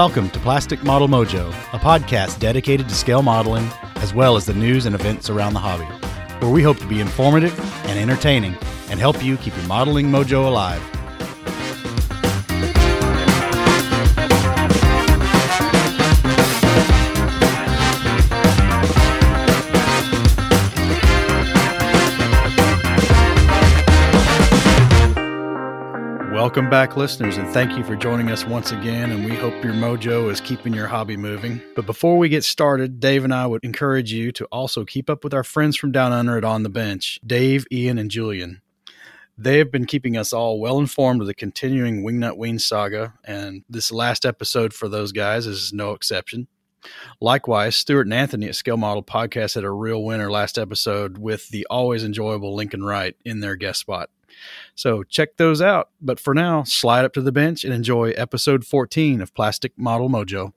Welcome to Plastic Model Mojo, a podcast dedicated to scale modeling as well as the news and events around the hobby, where we hope to be informative and entertaining and help you keep your modeling mojo alive. Welcome back, listeners, and thank you for joining us once again. And we hope your mojo is keeping your hobby moving. But before we get started, Dave and I would encourage you to also keep up with our friends from down under at On the Bench Dave, Ian, and Julian. They have been keeping us all well informed of the continuing Wingnut Wing saga, and this last episode for those guys is no exception. Likewise, Stuart and Anthony at Scale Model Podcast had a real winner last episode with the always enjoyable Lincoln Wright in their guest spot. So check those out. But for now, slide up to the bench and enjoy episode 14 of Plastic Model Mojo.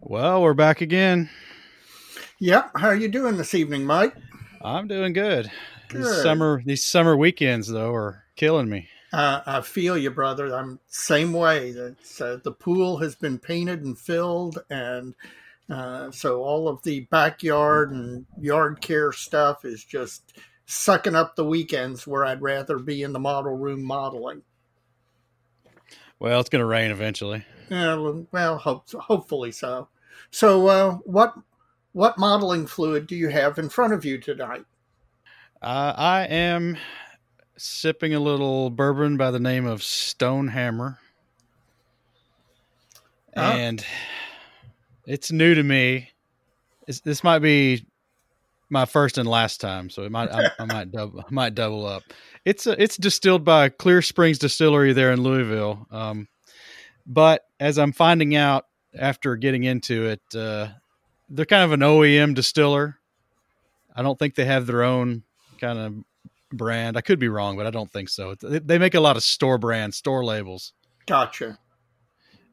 Well, we're back again. Yep. How are you doing this evening, Mike? I'm doing good. Good. These summer these summer weekends though are killing me. Uh, I feel you, brother. I'm same way. Uh, the pool has been painted and filled, and uh, so all of the backyard and yard care stuff is just sucking up the weekends where I'd rather be in the model room modeling. Well, it's going to rain eventually. Uh, well, hope, hopefully so. So, uh, what what modeling fluid do you have in front of you tonight? Uh, I am sipping a little bourbon by the name of Stone Hammer. Oh. And it's new to me. It's, this might be my first and last time, so it might I, I might double I might double up. It's a, it's distilled by Clear Springs Distillery there in Louisville. Um, but as I'm finding out after getting into it, uh, they're kind of an OEM distiller. I don't think they have their own kind of brand. I could be wrong, but I don't think so. They they make a lot of store brands, store labels, Gotcha.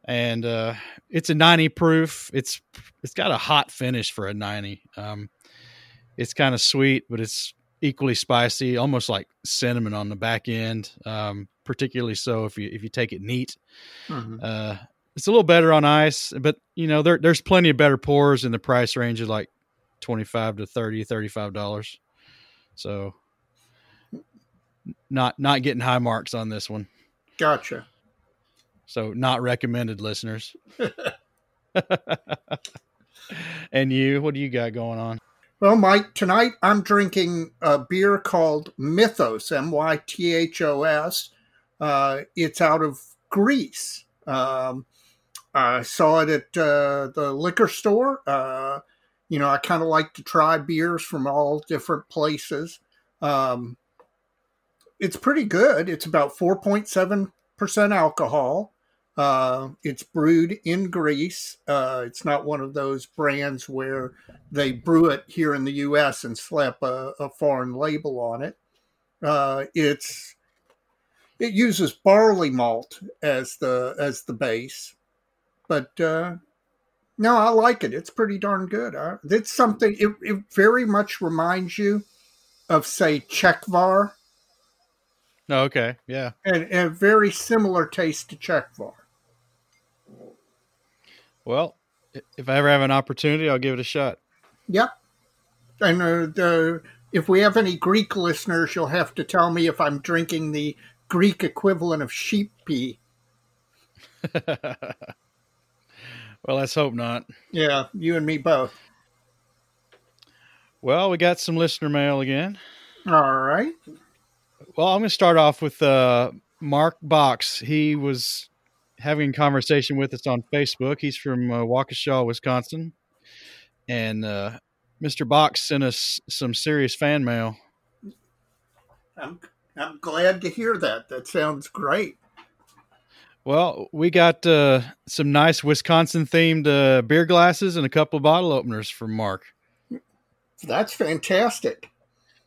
and uh, it's a 90 proof. It's it's got a hot finish for a 90. Um, it's kind of sweet, but it's equally spicy, almost like cinnamon on the back end. Um, particularly so if you if you take it neat. Mhm. Uh, it's a little better on ice, but you know there there's plenty of better pours in the price range of like 25 to 30 35 dollars. So not not getting high marks on this one. Gotcha. So not recommended listeners. and you, what do you got going on? Well, Mike, tonight I'm drinking a beer called Mythos, M Y T H O S. Uh, it's out of Greece. Um, I saw it at uh, the liquor store. Uh, you know, I kind of like to try beers from all different places. Um, it's pretty good. It's about 4.7% alcohol. Uh, it's brewed in Greece. Uh, it's not one of those brands where they brew it here in the U.S. and slap a, a foreign label on it. Uh, it's it uses barley malt as the as the base, but uh, no, I like it. It's pretty darn good. Uh, it's something. It, it very much reminds you of say Czechvar, Oh, okay. Yeah. and, and a very similar taste to Czechvar. Well, if I ever have an opportunity, I'll give it a shot. Yep. And uh, the, if we have any Greek listeners, you'll have to tell me if I'm drinking the Greek equivalent of sheep pee. well, let's hope not. Yeah, you and me both. Well, we got some listener mail again. All right. Well, I'm going to start off with uh, Mark Box. He was having a conversation with us on Facebook. He's from uh, Waukesha, Wisconsin. And uh, Mr. Box sent us some serious fan mail. I'm, I'm glad to hear that. That sounds great. Well, we got uh, some nice Wisconsin themed uh, beer glasses and a couple of bottle openers from Mark. That's fantastic.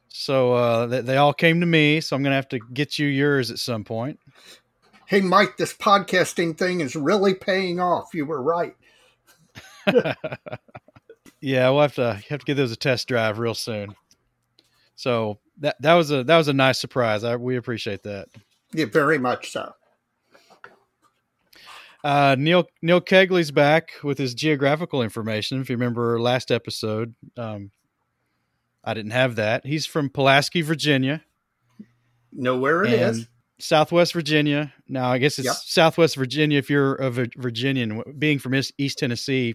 So uh, they, they all came to me. So I'm going to have to get you yours at some point. Hey, Mike, this podcasting thing is really paying off. You were right. yeah, we'll have to have to give those a test drive real soon. So that that was a that was a nice surprise. I, we appreciate that. Yeah, very much so. Uh, Neil Neil Kegley's back with his geographical information. If you remember last episode, um, I didn't have that. He's from Pulaski, Virginia. Know where it is? Southwest Virginia. Now, I guess it's Yep. Southwest Virginia. If you're a Virginian, being from East, Tennessee,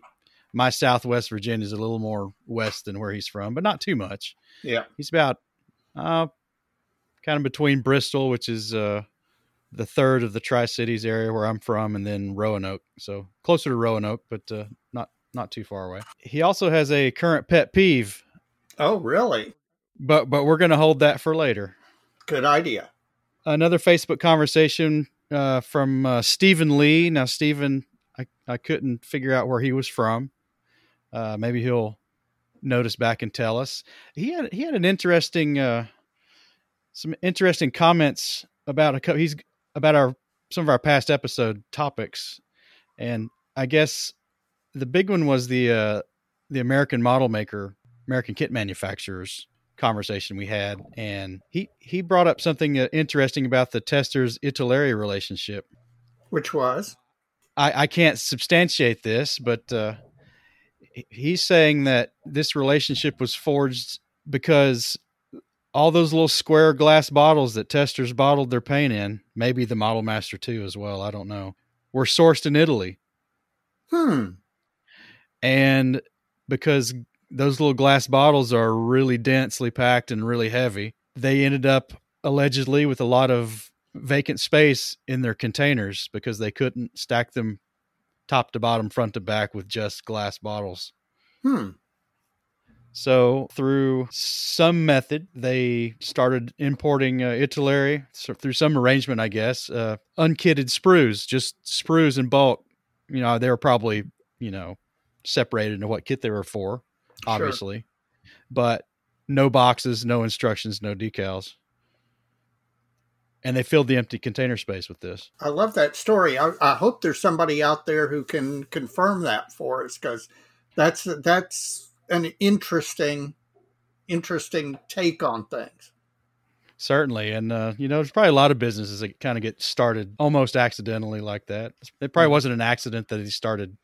my Southwest Virginia is a little more west than where he's from, but not too much. Yeah. He's about uh, kind of between Bristol, which is uh, the third of the Tri Cities area where I'm from, and then Roanoke. So closer to Roanoke, but uh, not not too far away. He also has a current pet peeve, Oh, really? but but we're going to hold that for later. Good idea. Another Facebook conversation uh, from uh, Stephen Lee. Now, Stephen, I, I couldn't figure out where he was from. Uh, maybe he'll notice back and tell us. He had he had an interesting uh, some interesting comments about a co- he's about our some of our past episode topics, and I guess the big one was the uh, the American model maker, American kit manufacturers conversation we had, and he he brought up something uh, interesting about the Testors Italeri relationship. Which was? I, I can't substantiate this, but uh, he's saying that this relationship was forged because all those little square glass bottles that Testors bottled their paint in, maybe the Model Master too as well, I don't know, were sourced in Italy. Hmm. And because those little glass bottles are really densely packed and really heavy, they ended up allegedly with a lot of vacant space in their containers because they couldn't stack them top to bottom, front to back with just glass bottles. Hmm. So through some method, they started importing uh, Italeri so through some arrangement, I guess. Uh, unkitted sprues, just sprues in bulk. You know, they were probably you know separated into what kit they were for, Sure. obviously, but no boxes, no instructions, no decals, and they filled the empty container space with this. I love that story. I, I hope there's somebody out there who can confirm that for us because that's that's an interesting interesting take on things. Certainly, and uh, you know, there's probably a lot of businesses that kind of get started almost accidentally like that. It probably wasn't an accident that he started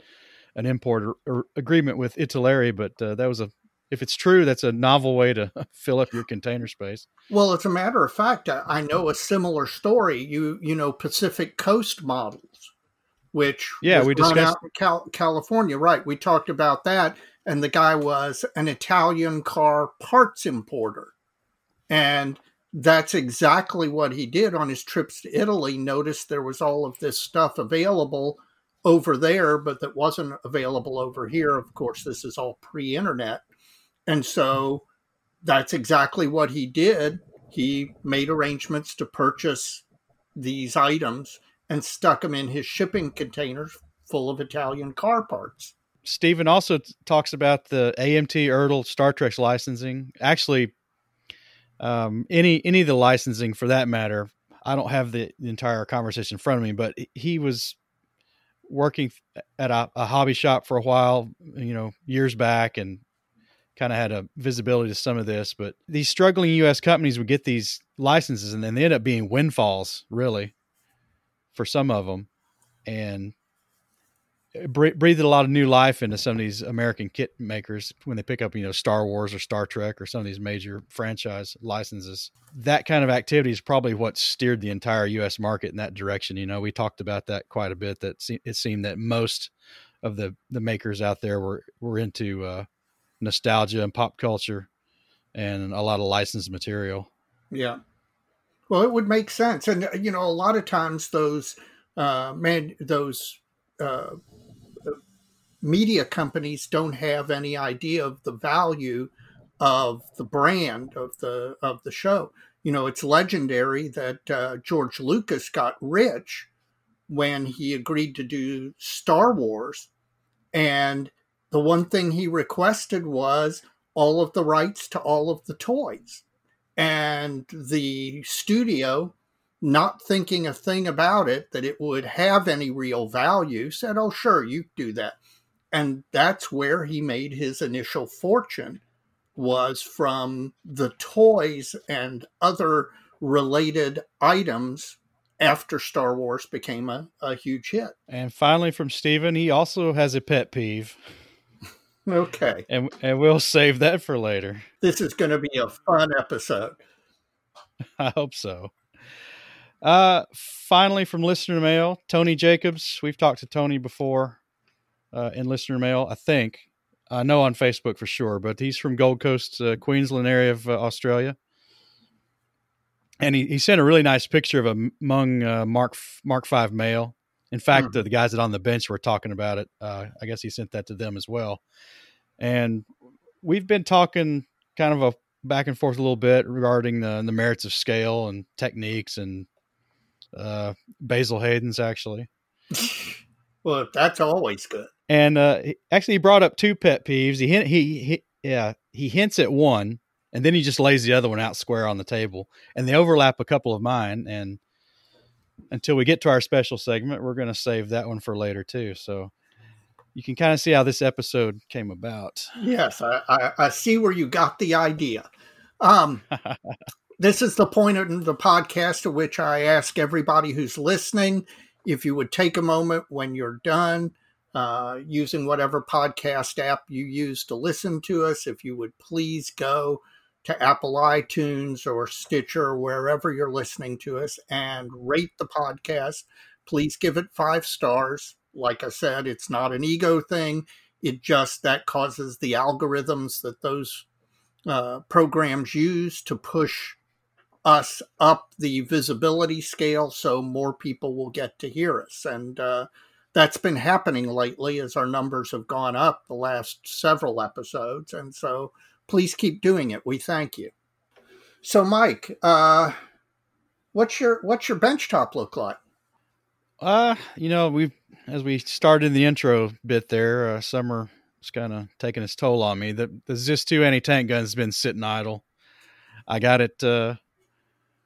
an import or, or agreement with Italeri, but uh, that was a. If it's true, that's a novel way to fill up your container space. Well, as a matter of fact, I, know a similar story. You you know Pacific Coast models, which Yeah, we discussed- out in Cal- California, right? We talked about that, and the guy was an Italian car parts importer, and that's exactly what he did on his trips to Italy. Noticed there was all of this stuff available over there, but that wasn't available over here. Of course, this is all pre-internet, and so that's exactly what he did. He made arrangements to purchase these items and stuck them in his shipping containers full of Italian car parts. Stephen also t- talks about the AMT Ertl Star Trek licensing. Actually, um, any any of the licensing for that matter. I don't have the entire conversation in front of me, but he was working at a, a hobby shop for a while, you know, years back, and kind of had a visibility to some of this. But these struggling U.S. companies would get these licenses, and then they end up being windfalls, really, for some of them, and breathed a lot of new life into some of these American kit makers when they pick up, you know, Star Wars or Star Trek or some of these major franchise licenses. That kind of activity is probably what steered the entire U.S. market in that direction. You know, we talked about that quite a bit. That it seemed that most of the the makers out there were were into uh, nostalgia and pop culture and a lot of licensed material. Yeah. Well, it would make sense, and you know, a lot of times those uh, man, those uh, media companies don't have any idea of the value of the brand of the of the show. You know, it's legendary that uh, George Lucas got rich when he agreed to do Star Wars, and the one thing he requested was all of the rights to all of the toys and the studio not thinking a thing about it that it would have any real value said oh sure you do that and that's where he made his initial fortune was from the toys and other related items after Star Wars became a, a huge hit. And finally, from Steven, he also has a pet peeve. Okay. And, and we'll save that for later. This is going to be a fun episode. I hope so. Uh, finally, from listener mail, Tony Jacobs. We've talked to Tony before uh, in listener mail, I think. I know on Facebook for sure, but he's from Gold Coast, uh, Queensland area of uh, Australia and he, he sent a really nice picture of a Mung uh, Mark Mark Five male. In fact, mm. the, the, guys that on the bench were talking about it. Uh, I guess he sent that to them as well. And we've been talking kind of a back and forth a little bit regarding the, the merits of scale and techniques and uh, Basil Hayden's actually. well, that's always good. And uh, actually, he brought up two pet peeves. He, he he yeah he hints at one and then he just lays the other one out square on the table. And they overlap a couple of mine and until we get to our special segment we're going to save that one for later too. So you can kind of see how this episode came about. Yes i, I, I see where you got the idea. Um, this is the point of the podcast at which i ask everybody who's listening if you would take a moment when you're done uh, using whatever podcast app you use to listen to us, if you would please go to Apple iTunes or Stitcher wherever you're listening to us and rate the podcast. Please give it five stars. Like I said, it's not an ego thing. It just that causes the algorithms that those uh, programs use to push us up the visibility scale so more people will get to hear us. And uh, that's been happening lately as our numbers have gone up the last several episodes. And so please keep doing it. We thank you. So, Mike, uh, what's your what's your benchtop look like? Uh, you know, we as we started the intro bit there, uh, summer is kind of taking its toll on me. The the Zis two anti tank gun's been sitting idle. I got it. Uh,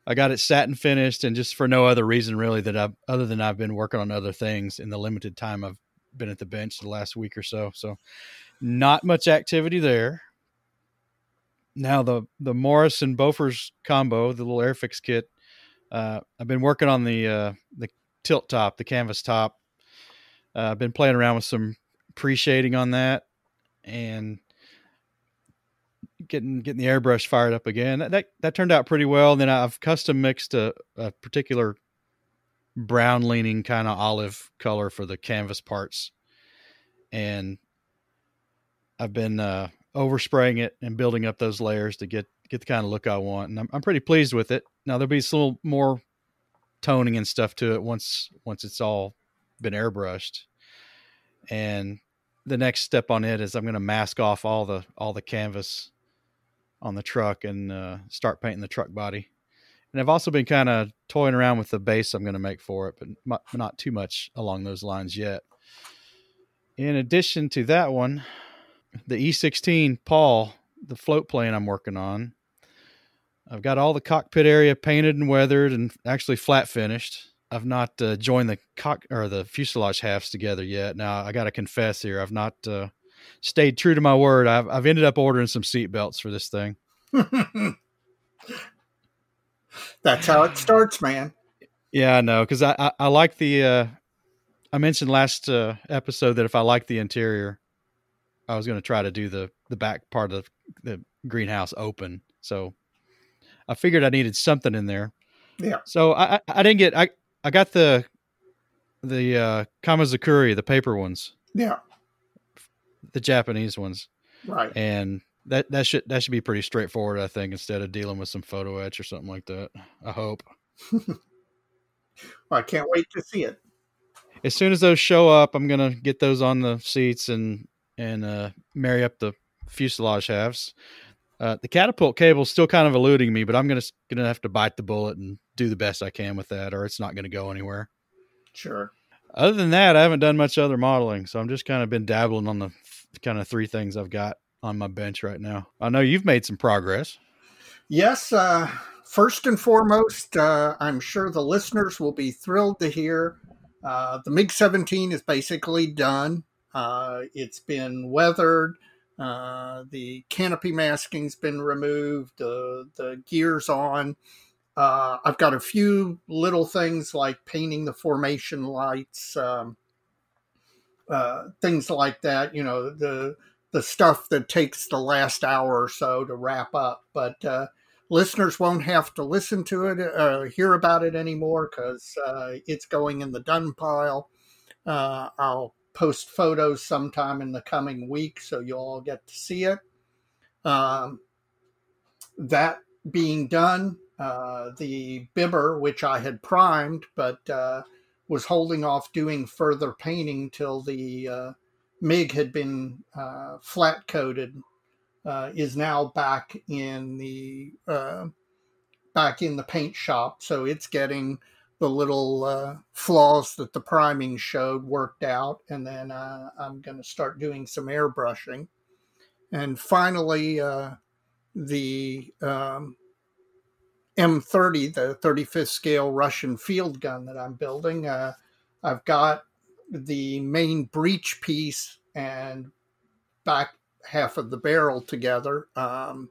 I got it sat and finished, and just for no other reason really that I've other than I've been working on other things in the limited time I've been at the bench the last week or so. So, not much activity there. Now the the Morris and Bofors combo, the little Airfix kit. Uh, I've been working on the uh, the tilt top, the canvas top. Uh, I've been playing around with some pre shading on that, and getting getting the airbrush fired up again. That that, that turned out pretty well. Then I've custom mixed a, a particular brown leaning kind of olive color for the canvas parts, and I've been uh, overspraying it and building up those layers to get get the kind of look I want. And I'm, I'm pretty pleased with it. Now there'll be some little more toning and stuff to it once once it's all been airbrushed. And the next step on it is I'm going to mask off all the all the canvas on the truck and uh, start painting the truck body. And I've also been kind of toying around with the base I'm going to make for it, but not too much along those lines yet. In addition to that one, the E16 Paul, the float plane I'm working on. I've got all the cockpit area painted and weathered and actually flat finished. I've not uh, joined the cock or the fuselage halves together yet. Now I got to confess here, I've not uh, stayed true to my word. I've I've ended up ordering some seat belts for this thing. That's how it starts, man. Yeah, I know because I, I, I like the. Uh, I mentioned last uh, episode that if I like the interior, I was going to try to do the the back part of the greenhouse open. So I figured I needed something in there. Yeah. So I I didn't get I I got the the uh Kamizukuri, the paper ones. Yeah. The Japanese ones. Right. And that that should that should be pretty straightforward, I think, instead of dealing with some photo etch or something like that. I hope. well, I can't wait to see it. As soon as those show up, I'm gonna get those on the seats and and uh, marry up the fuselage halves. Uh, the catapult cable is still kind of eluding me, but I'm gonna gonna have to bite the bullet and do the best I can with that, or it's not gonna go anywhere. Sure. Other than that, I haven't done much other modeling, so I'm just kind of been dabbling on the kind of three things I've got on my bench right now. I know you've made some progress. Yes. Uh, first and foremost, uh, I'm sure the listeners will be thrilled to hear uh, the MiG 17 is basically done. Uh, it's been weathered. Uh, the canopy masking's been removed. The the gears on. Uh, I've got a few little things like painting the formation lights, um, uh, things like that. You know, the the stuff that takes the last hour or so to wrap up. But uh, listeners won't have to listen to it, uh, hear about it anymore because uh, it's going in the done pile. Uh, I'll post photos sometime in the coming week so you'll all get to see it. Um, that being done, uh, the Biber, which I had primed but was holding off doing further painting till the uh, MIG had been uh, flat coated, uh, is now back in the uh, back in the paint shop. So it's getting the little flaws that the priming showed worked out, and then I'm going to start doing some airbrushing. And finally, the um, M30, the 35th scale Russian field gun that I'm building. Uh, I've got the main breech piece and back half of the barrel together. Um,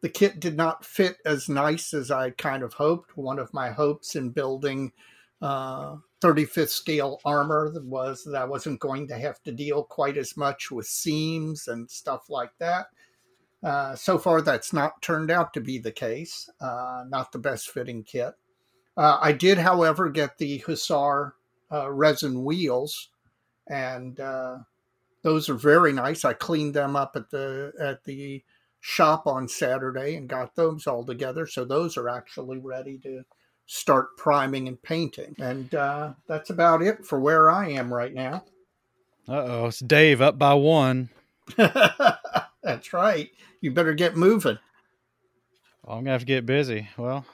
the kit did not fit as nice as I kind of hoped. One of my hopes in building uh, 35th scale armor was that I wasn't going to have to deal quite as much with seams and stuff like that. Uh, so far, that's not turned out to be the case. Uh, not the best fitting kit. Uh, I did, however, get the Hussar uh, resin wheels, and uh, those are very nice. I cleaned them up at the at the shop on Saturday and got those all together. So those are actually ready to start priming and painting. And that's about it for where I am right now. Uh oh, it's Dave up by one. That's right. You better get moving. Well, I'm gonna have to get busy. Well,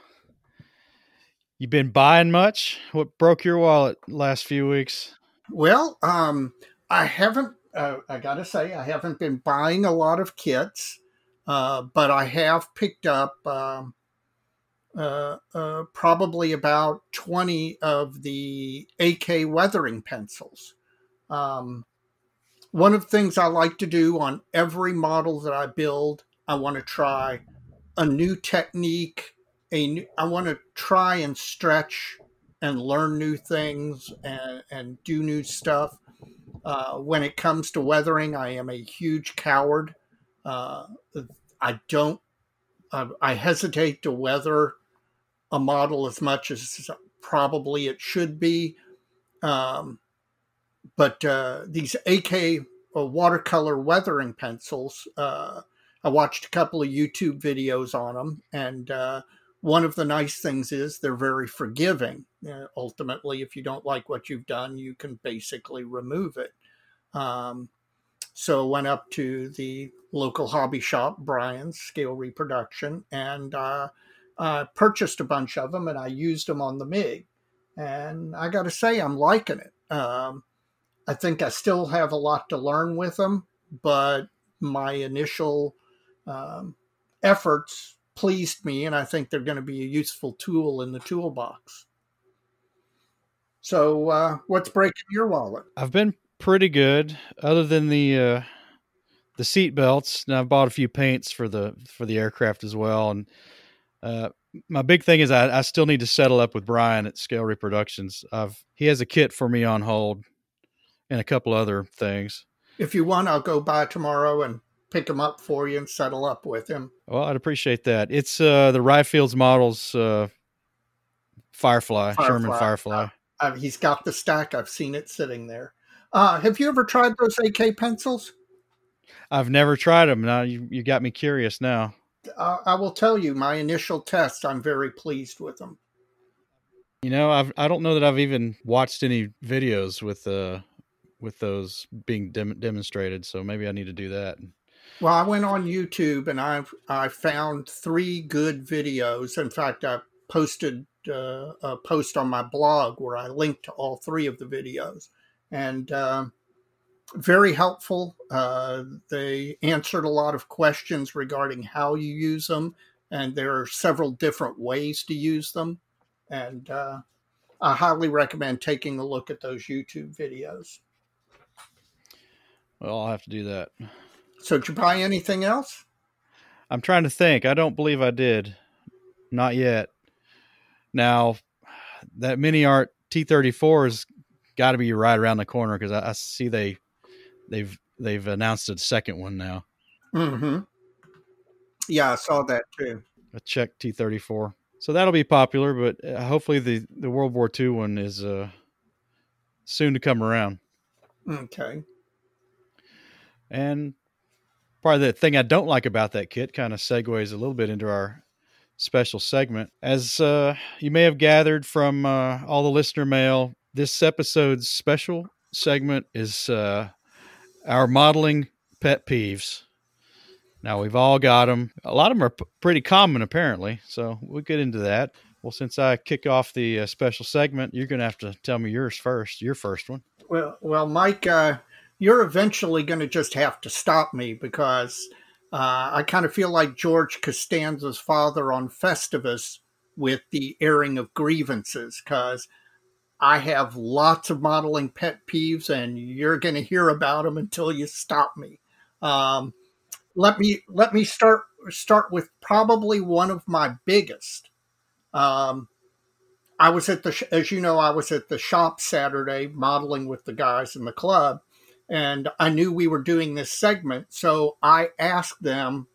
you've been buying much? What broke your wallet last few weeks? Well, um, I haven't. Uh, I gotta say, I haven't been buying a lot of kits, uh, but I have picked up um, uh, uh probably about twenty of the AK weathering pencils. Um, one of the things I like to do on every model that I build, I want to try a new technique. A new, I want to try and stretch and learn new things and, and do new stuff. Uh, when it comes to weathering, I am a huge coward. Uh, I don't, uh, I hesitate to weather a model as much as probably it should be. Um, but uh, these AK uh, watercolor weathering pencils, uh, I watched a couple of YouTube videos on them, and uh, one of the nice things is they're very forgiving. Uh, ultimately, if you don't like what you've done, you can basically remove it. Um, so went up to the local hobby shop, Brian's Scale Reproduction, and uh, purchased a bunch of them, and I used them on the MiG. And I got to say, I'm liking it. Um, I think I still have a lot to learn with them, but my initial um, efforts pleased me, and I think they're going to be a useful tool in the toolbox. So, uh, what's breaking your wallet? I've been pretty good, other than the uh, the seat belts. Now I've bought a few paints for the for the aircraft as well, and uh, my big thing is I, I still need to settle up with Brian at Scale Reproductions. I've he has a kit for me on hold and a couple other things. If you want, I'll go by tomorrow and pick him up for you and settle up with him. Well, I'd appreciate that. It's uh, the Ryefields models uh, Firefly, Firefly, Sherman Firefly. Uh, uh, he's got the stack. I've seen it sitting there. Uh, have you ever tried those AK pencils? I've never tried them. Now you, you got me curious now. Uh, I will tell you, my initial test, I'm very pleased with them. You know, I've I don't know that I've even watched any videos with uh with those being dem- demonstrated. So maybe I need to do that. Well, I went on YouTube and I I found three good videos. In fact, I posted uh, a post on my blog where I linked to all three of the videos, and uh, very helpful. Uh, they answered a lot of questions regarding how you use them, and there are several different ways to use them. And uh, I highly recommend taking a look at those YouTube videos. Well, I'll have to do that. So, did you buy anything else? I'm trying to think. I don't believe I did. Not yet. Now, that MiniArt T34 has got to be right around the corner because I, I, see they they've they've announced a second one now. Mm-hmm. Yeah, I saw that too. A Czech T34. So that'll be popular, but uh, hopefully the the World War II one is uh, soon to come around. Okay. And probably the thing I don't like about that kit kind of segues a little bit into our special segment. As uh, you may have gathered from uh, all the listener mail, this episode's special segment is uh, our modeling pet peeves. Now we've all got them. A lot of them are p- pretty common, apparently. So we'll get into that. Well, since I kick off the uh, special segment, you're going to have to tell me yours first. Your first one. Well, well, Mike, uh, you're eventually going to just have to stop me because uh, I kind of feel like George Costanza's father on Festivus with the airing of grievances because I have lots of modeling pet peeves, and you're going to hear about them until you stop me. Um, let me let me start start with probably one of my biggest. Um, I was at the as you know I was at the shop Saturday modeling with the guys in the club, and I knew we were doing this segment, so I asked them,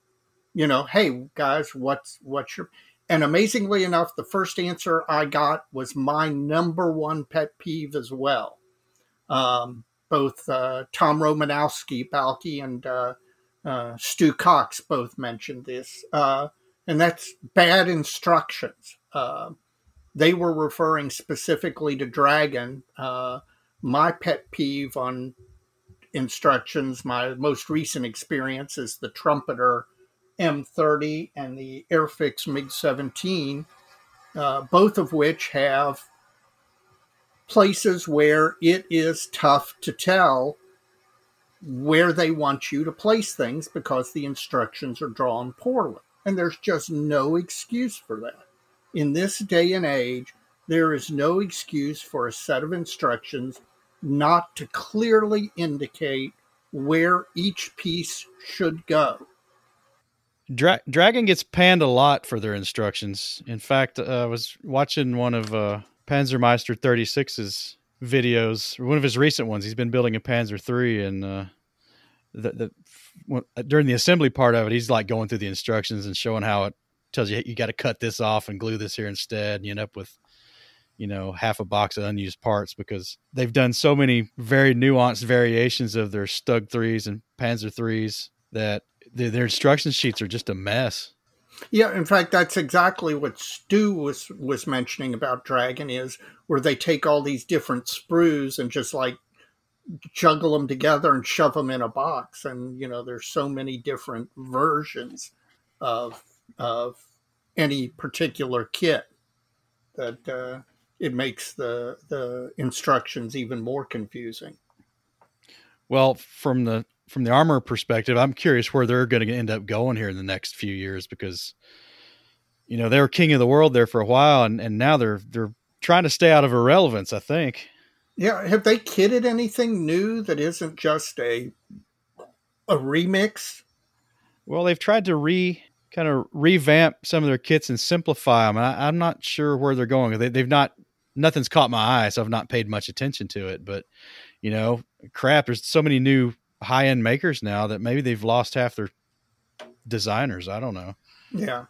you know, hey guys, what's what's your and amazingly enough, the first answer I got was my number one pet peeve as well. Um, both uh, Tom Romanowski, Balky, and uh, uh, Stu Cox both mentioned this, uh, and that's bad instructions. Uh, they were referring specifically to Dragon. Uh, my pet peeve on instructions, my most recent experience is the Trumpeter M30 and the Airfix MiG 17, uh, both of which have places where it is tough to tell where they want you to place things because the instructions are drawn poorly. And there's just no excuse for that. In this day and age, there is no excuse for a set of instructions not to clearly indicate where each piece should go. Dra- Dragon gets panned a lot for their instructions. In fact, uh, I was watching one of uh, Panzermeister 36's videos, one of his recent ones. He's been building a Panzer III, and uh, the, the when, during the assembly part of it, he's like going through the instructions and showing how it tells you you got to cut this off and glue this here instead. And you end up with you know half a box of unused parts because they've done so many very nuanced variations of their Stug threes and Panzer threes that their, their instruction sheets are just a mess. Yeah, in fact, that's exactly what Stu was was mentioning about Dragon is where they take all these different sprues and just like juggle them together and shove them in a box. And you know, there's so many different versions of of any particular kit that uh, it makes the the instructions even more confusing. Well, from the from the armor perspective, I'm curious where they're going to end up going here in the next few years because you know they were king of the world there for a while, and and now they're they're trying to stay out of irrelevance. I think. Yeah, have they kitted anything new that isn't just a a remix? Well, they've tried to re kind of revamp some of their kits and simplify them. And I, am not sure where they're going. They, they've not nothing's caught my eye, so I've not paid much attention to it. But you know, crap, there's so many new high end makers now that maybe they've lost half their designers. I don't know. Yeah.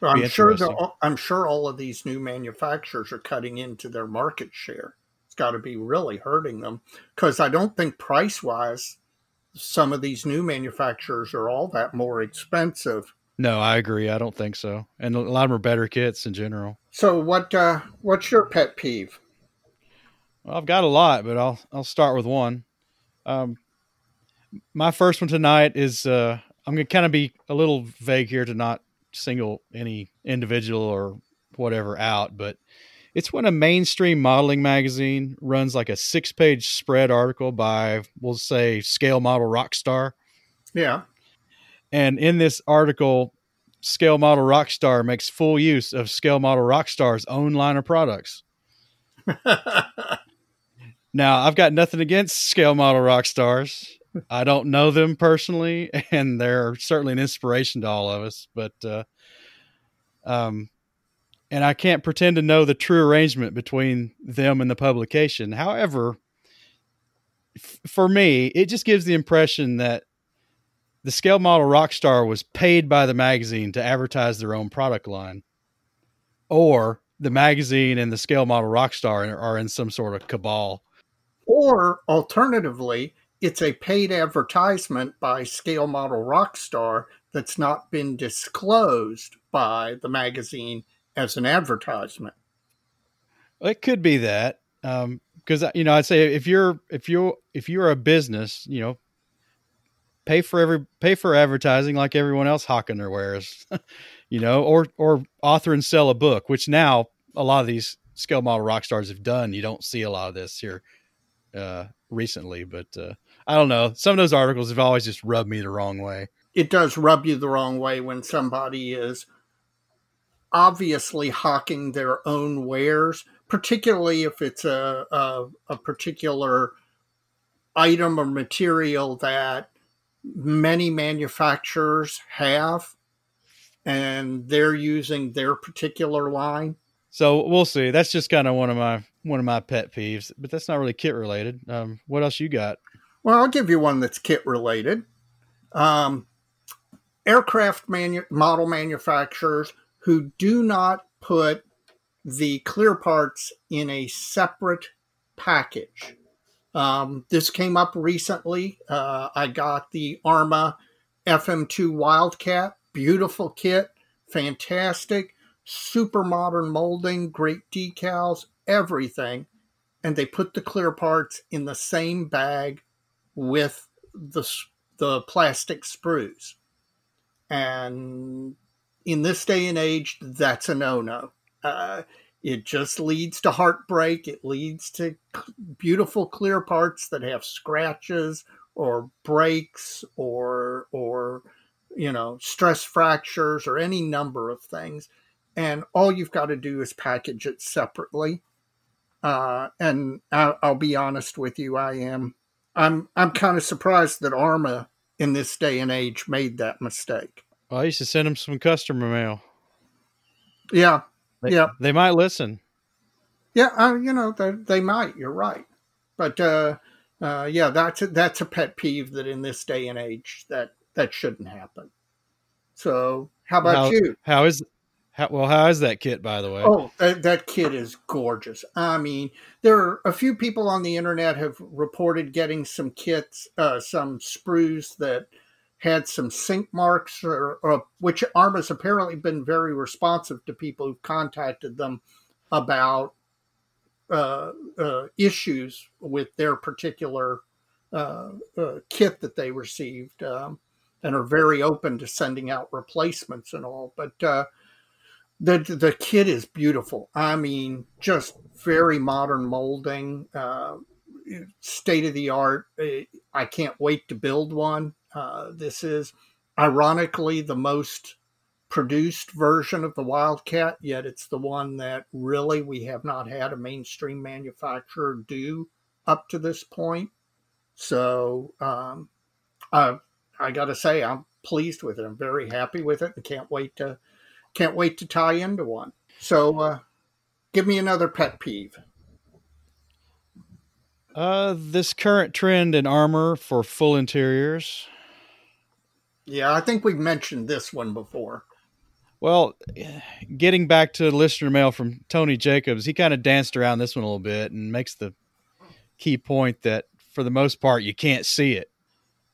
Well, I'm sure I'm sure all of these new manufacturers are cutting into their market share. It's got to be really hurting them because I don't think price wise, some of these new manufacturers are all that more expensive. No, I agree. I don't think so. And a lot of them are better kits in general. So what uh, what's your pet peeve? Well, I've got a lot, but I'll I'll start with one. Um, my first one tonight is uh, I'm going to kind of be a little vague here to not single any individual or whatever out, but it's when a mainstream modeling magazine runs like a six page spread article by, we'll say, scale model rockstar. Yeah. And in this article, scale model rockstar makes full use of scale model rockstar's own line of products. now, I've got nothing against scale model rockstars. I don't know them personally, and they're certainly an inspiration to all of us. But uh, um, and I can't pretend to know the true arrangement between them and the publication. However, f- for me, it just gives the impression that the scale model Rockstar was paid by the magazine to advertise their own product line, or the magazine and the scale model Rockstar are in some sort of cabal. Or alternatively, it's a paid advertisement by Scale Model Rockstar that's not been disclosed by the magazine as an advertisement. It could be that, because um, you know, I'd say if you're if you're if you're a business, you know, pay for every pay for advertising like everyone else hawking their wares, you know, or or author and sell a book, which now a lot of these scale model rock stars have done. You don't see a lot of this here uh, recently, but uh, I don't know. Some of those articles have always just rubbed me the wrong way. It does rub you the wrong way when somebody is obviously hawking their own wares, particularly if it's a, a, a particular item or material that many manufacturers have and they're using their particular line. So we'll see. That's just kind of one of my one of my pet peeves, but that's not really kit related. Um, what else you got? Well, I'll give you one that's kit related. Um, aircraft manu- model manufacturers who do not put the clear parts in a separate package. Um, this came up recently. Uh, I got the Arma FM2 Wildcat, beautiful kit, fantastic, super modern molding, great decals, everything. And they put the clear parts in the same bag with the, the plastic sprues. And in this day and age, that's a no no. Uh, it just leads to heartbreak. It leads to beautiful clear parts that have scratches or breaks or or you know stress fractures or any number of things. And all you've got to do is package it separately. Uh, and I'll, I'll be honest with you, I am I'm I'm kind of surprised that Arma in this day and age made that mistake. Well, I used to send them some customer mail. Yeah, they, yeah, they might listen. Yeah, uh, you know they, they might. You're right, but uh, uh, yeah, that's a, that's a pet peeve that in this day and age that that shouldn't happen. So, how about how, you? How is how, well, how is that kit, by the way? Oh, that, that kit is gorgeous. I mean, there are a few people on the internet have reported getting some kits, uh, some sprues that had some sink marks, or, or which Arma's apparently been very responsive to people who've contacted them about uh, uh, issues with their particular uh, uh, kit that they received, um, and are very open to sending out replacements and all. But uh, the the kit is beautiful. I mean, just very modern molding, uh, state of the art. I can't wait to build one. Uh, this is ironically the most produced version of the Wildcat, yet it's the one that really we have not had a mainstream manufacturer do up to this point. So um, I I got to say I'm pleased with it. I'm very happy with it, and can't wait to can't wait to tie into one. So, uh, give me another pet peeve. Uh, this current trend in armor for full interiors. Yeah, I think we've mentioned this one before. Well, getting back to listener mail from Tony Jacobs, he kind of danced around this one a little bit and makes the key point that for the most part you can't see it.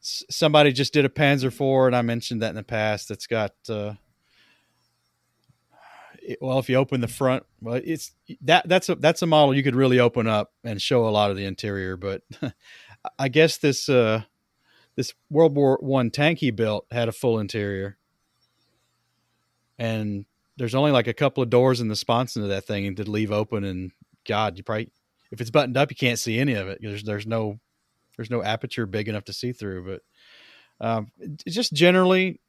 somebody just did a Panzer IV, and I mentioned that in the past. That's got uh, well, if you open the front, well, it's that that's a that's a model you could really open up and show a lot of the interior. But I guess this uh, this World War One tank he built had a full interior, and there's only like a couple of doors in the sponson of that thing and to leave open. And God, you probably if it's buttoned up, you can't see any of it. There's there's no there's no aperture big enough to see through. But um, just generally,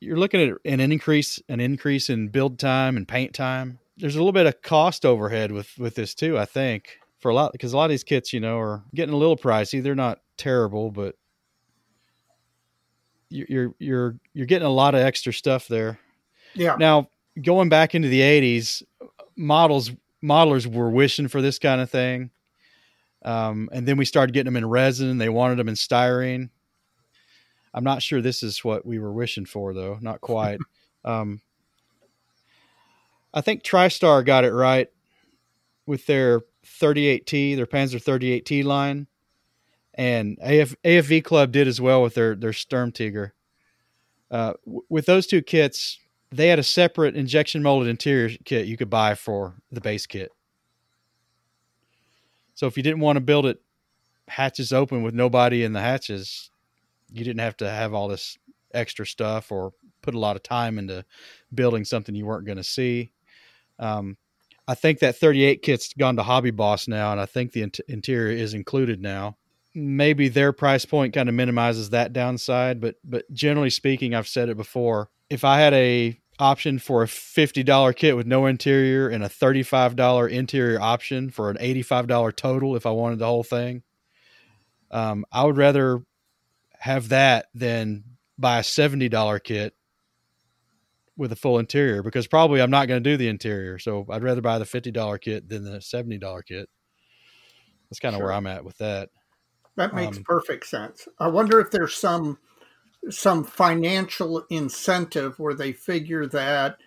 you're looking at an increase an increase in build time and paint time. There's a little bit of cost overhead with with this too, I think, for a lot because a lot of these kits, you know, are getting a little pricey. They're not terrible, but you're you're you're getting a lot of extra stuff there. Yeah. Now, going back into the 80s, models modelers were wishing for this kind of thing. Um, and then we started getting them in resin. They wanted them in styrene. I'm not sure this is what we were wishing for, though. Not quite. um, I think TriStar got it right with their 38T, their Panzer 38T line, and AF, AFV Club did as well with their their Sturmtiger. Uh, w- with those two kits, they had a separate injection molded interior kit you could buy for the base kit. So if you didn't want to build it hatches open with nobody in the hatches, you didn't have to have all this extra stuff or put a lot of time into building something you weren't going to see. Um, I think that 38 kit's gone to Hobby Boss now, and I think the in- interior is included now. Maybe their price point kind of minimizes that downside, but but generally speaking, I've said it before. If I had a option for a fifty dollar kit with no interior and a thirty five dollar interior option for an eighty five dollar total, if I wanted the whole thing, um, I would rather have that than buy a seventy dollar kit with a full interior because probably I'm not going to do the interior. So I'd rather buy the fifty dollar kit than the seventy dollar kit. That's kind of sure. where I'm at with that. That makes um, perfect sense. I wonder if there's some some financial incentive where they figure that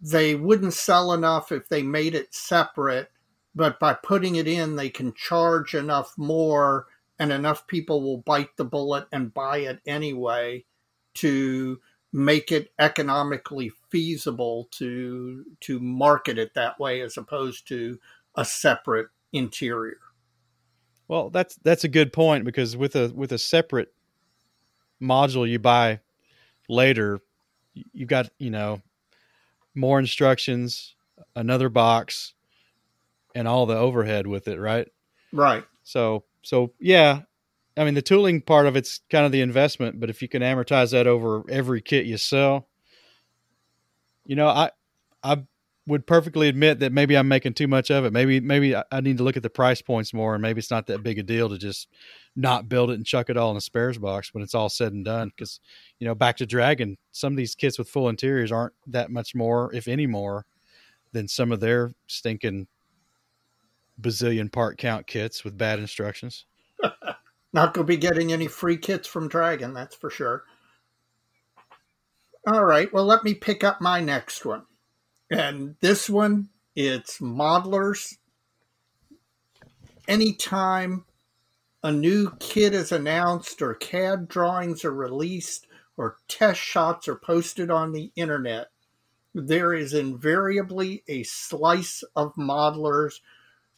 they wouldn't sell enough if they made it separate, but by putting it in, they can charge enough more and enough people will bite the bullet and buy it anyway to make it economically feasible to to market it that way as opposed to a separate interior. Well, that's that's a good point because with a with a separate module you buy later, you've got you know more instructions, another box, and all the overhead with it, right? Right. So so yeah, I mean the tooling part of it's kind of the investment, but if you can amortize that over every kit you sell, you know, I I would perfectly admit that maybe I'm making too much of it. Maybe maybe I need to look at the price points more, and maybe it's not that big a deal to just not build it and chuck it all in a spares box when it's all said and done. Because you know, back to Dragon, some of these kits with full interiors aren't that much more, if any more, than some of their stinking bazillion part count kits with bad instructions. Not going to be getting any free kits from Dragon, that's for sure. All right, well, let me pick up my next one. And this one, it's modelers. Anytime a new kit is announced, or CAD drawings are released, or test shots are posted on the internet, there is invariably a slice of modelers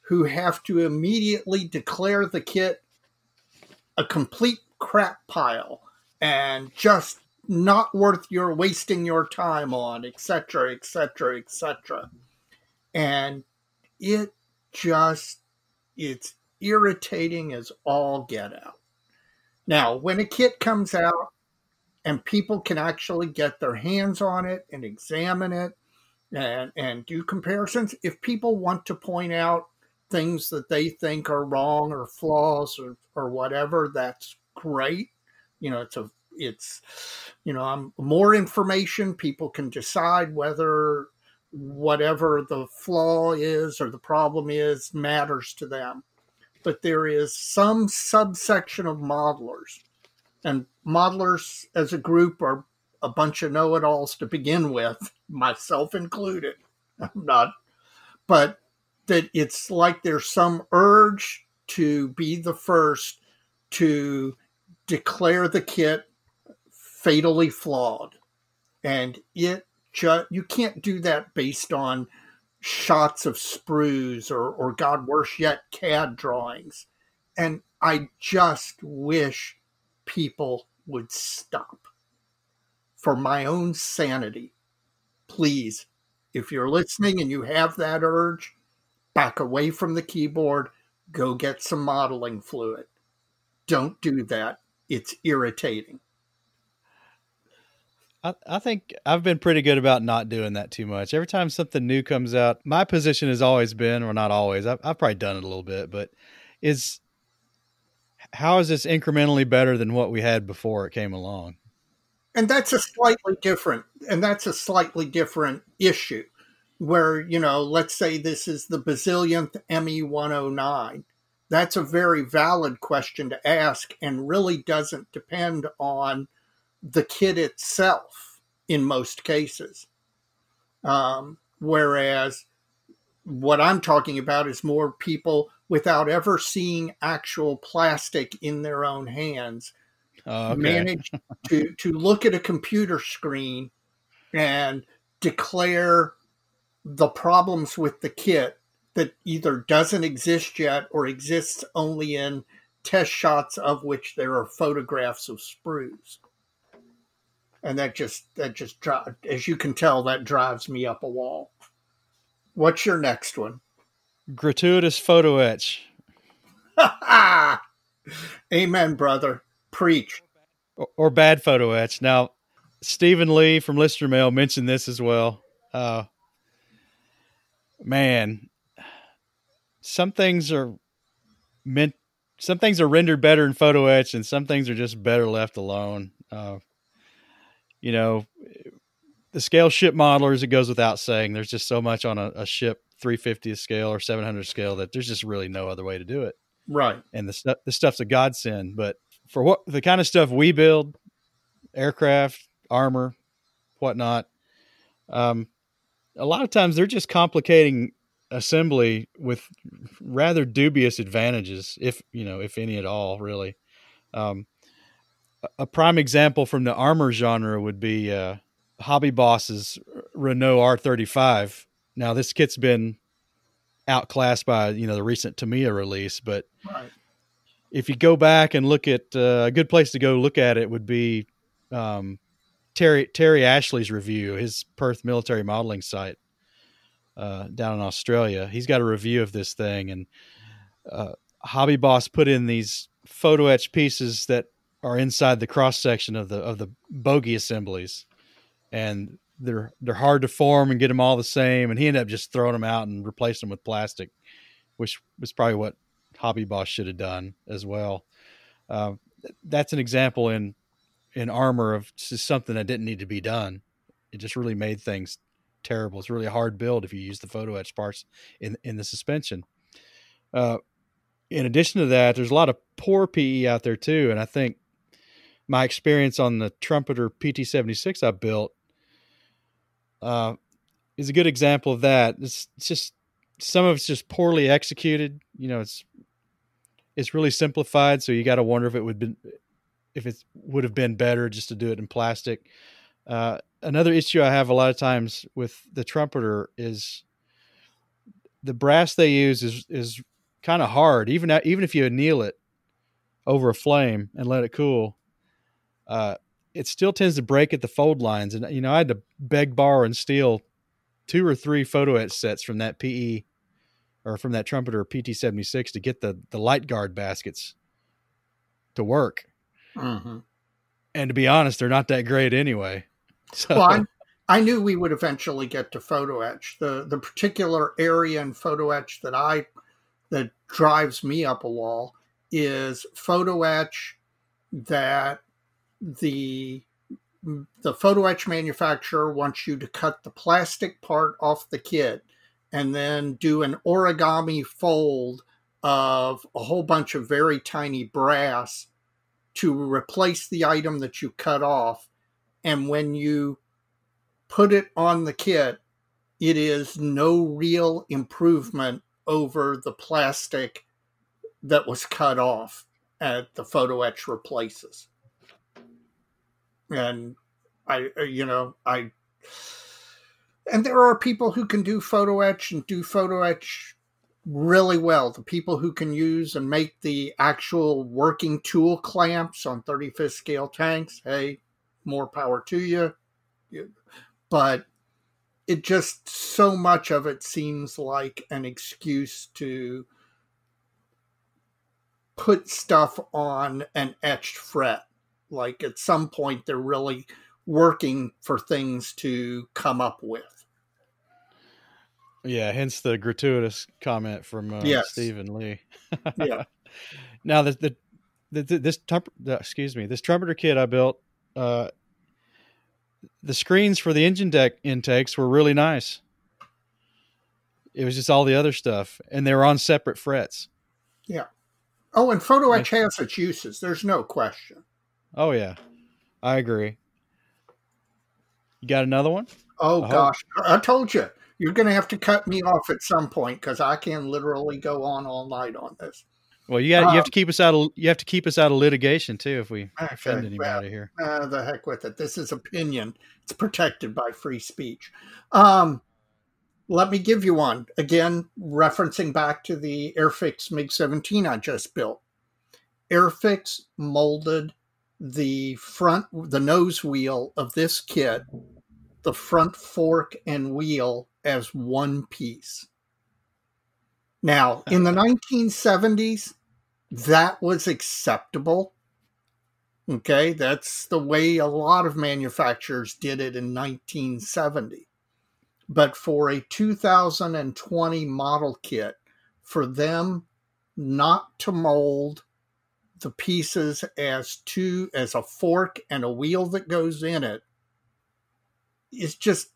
who have to immediately declare the kit a complete crap pile and just not worth your wasting your time on, etc., etc., etc. And it just it's irritating as all get out. Now, when a kit comes out and people can actually get their hands on it and examine it and and do comparisons, if people want to point out things that they think are wrong or flaws or, or whatever, that's great. You know, it's a it's you know, I'm, more information. People can decide whether whatever the flaw is or the problem is matters to them. But there is some subsection of modelers, and modelers as a group are a bunch of know-it-alls to begin with, myself included. I'm not, but that it's like there's some urge to be the first to declare the kit fatally flawed. And it just, you can't do that based on shots of sprues or, or God worse yet, CAD drawings. And I just wish people would stop. For my own sanity, please, if you're listening and you have that urge, back away from the keyboard, go get some modeling fluid. Don't do that. It's irritating. I, I think I've been pretty good about not doing that too much. Every time something new comes out, my position has always been, or not always, I've, I've probably done it a little bit, but is how is this incrementally better than what we had before it came along? and that's a slightly different and that's a slightly different issue where you know let's say this is the bazillionth me 109 that's a very valid question to ask and really doesn't depend on the kit itself in most cases um, whereas what i'm talking about is more people without ever seeing actual plastic in their own hands Oh, okay. manage to to look at a computer screen and declare the problems with the kit that either doesn't exist yet or exists only in test shots of which there are photographs of sprues and that just that just as you can tell that drives me up a wall what's your next one Gratuitous photo etch. amen brother preach or, or bad photo etch. Now, Stephen Lee from Listener Mail mentioned this as well. Uh, man, some things are meant. Some things are rendered better in photo etch, and some things are just better left alone. Uh, you know, the scale ship modelers, it goes without saying. There's just so much on a, a ship 350 scale or 700 scale that there's just really no other way to do it. right And the stuff, the stuff's a godsend. But for what the kind of stuff we build, aircraft, armor, whatnot, um, a lot of times they're just complicating assembly with rather dubious advantages, if you know, if any at all, really. Um, a- prime example from the armor genre would be uh, Hobby Boss's Renault R35. Now, this kit's been outclassed by you know the recent Tamiya release, but right if you go back and look at uh, a good place to go look at it would be um, Terry Terry Ashley's review, his Perth military modeling site uh, down in Australia. He's got a review of this thing, and uh, Hobby Boss put in these photo etch pieces that are inside the cross section of the of the bogey assemblies, and they're they're hard to form and get them all the same. And he ended up just throwing them out and replacing them with plastic, which was probably what Hobby Boss should have done as well. Uh, that's an example in in armor of just something that didn't need to be done. It just really made things terrible. It's really a hard build if you use the photo etch parts in in the suspension. Uh, in addition to that, there's a lot of poor PE out there too, and I think my experience on the Trumpeter PT76 I built uh, is a good example of that. It's, it's just some of it's just poorly executed. You know, it's it's really simplified, so you got to wonder if it would been if it would have been better just to do it in plastic. Uh, another issue I have a lot of times with the trumpeter is the brass they use is is kind of hard. Even even if you anneal it over a flame and let it cool, uh, it still tends to break at the fold lines. And you know, I had to beg, borrow, and steal two or three photo etch sets from that PE or from that trumpeter PT seventy six to get the the light guard baskets to work. Mm-hmm. And to be honest, they're not that great anyway. So well, I, I knew we would eventually get to photo etch. The the particular area in photo etch that I that drives me up a wall is photo etch that the the photo etch manufacturer wants you to cut the plastic part off the kit and then do an origami fold of a whole bunch of very tiny brass to replace the item that you cut off and when you put it on the kit, it is no real improvement over the plastic that was cut off at the photo etch replaces. And I, uh, you know, I, and there are people who can do photo etch and do photo etch really well. The people who can use and make the actual working tool clamps on 35th scale tanks, hey, more power to you. But it just so much of it seems like an excuse to put stuff on an etched fret. Like at some point, they're really working for things to come up with. Yeah, hence the gratuitous comment from uh, Yes. Stephen Lee. Yeah. now the, the, the, the this trump, the, excuse me this trumpeter kit I built uh, the screens for the engine deck intakes were really nice. It was just all the other stuff, and they were on separate frets. Yeah. Oh, and photo etch has its uses. There's no question. Oh yeah, I agree. You got another one? Oh I gosh, hope. I told you you're going to have to cut me off at some point because I can literally go on all night on this. Well, you got um, you have to keep us out of you have to keep us out of litigation too if we okay, offend anybody well, here. Uh, the heck with it. This is opinion. It's protected by free speech. Um, let me give you one again, referencing back to the Airfix MiG 17 I just built. Airfix molded the front, the nose wheel of this kit, the front fork and wheel as one piece. Now, in the 1970s, that was acceptable. Okay, that's the way a lot of manufacturers did it in 1970. But for a 2020 model kit, for them not to mold the pieces as two as a fork and a wheel that goes in it is just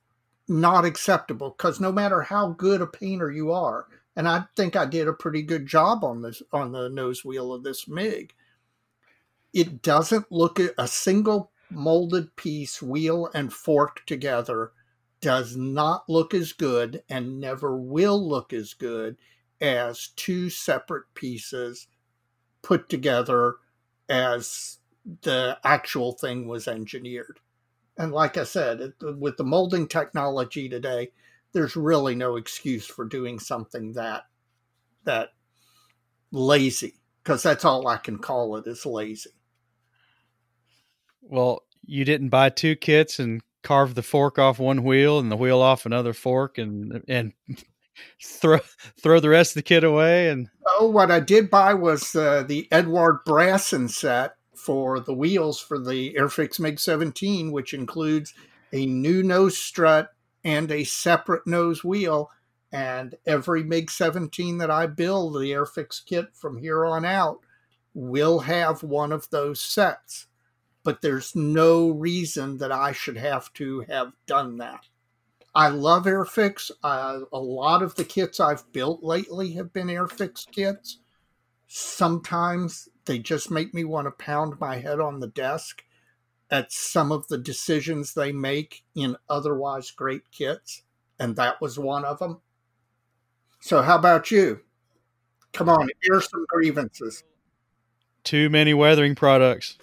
not acceptable because no matter how good a painter you are, and I think I did a pretty good job on this on the nose wheel of this MiG. It doesn't look a single molded piece, wheel and fork together, does not look as good and never will look as good as two separate pieces put together as the actual thing was engineered. And like I said, it, with the molding technology today, there's really no excuse for doing something that that lazy because that's all I can call it is lazy. Well, you didn't buy two kits and carve the fork off one wheel and the wheel off another fork and and throw throw the rest of the kit away and oh what i did buy was uh, the Eduard Brassin set for the wheels for the airfix mig 17 which includes a new nose strut and a separate nose wheel. And every MiG 17 that I build, the Airfix kit from here on out, will have one of those sets. But there's no reason that I should have to have done that. I love Airfix. Uh, a lot of the kits I've built lately have been Airfix kits. Sometimes they just make me want to pound my head on the desk at some of the decisions they make in otherwise great kits, and that was one of them. So, how about you? Come on, here's some grievances. Too many weathering products.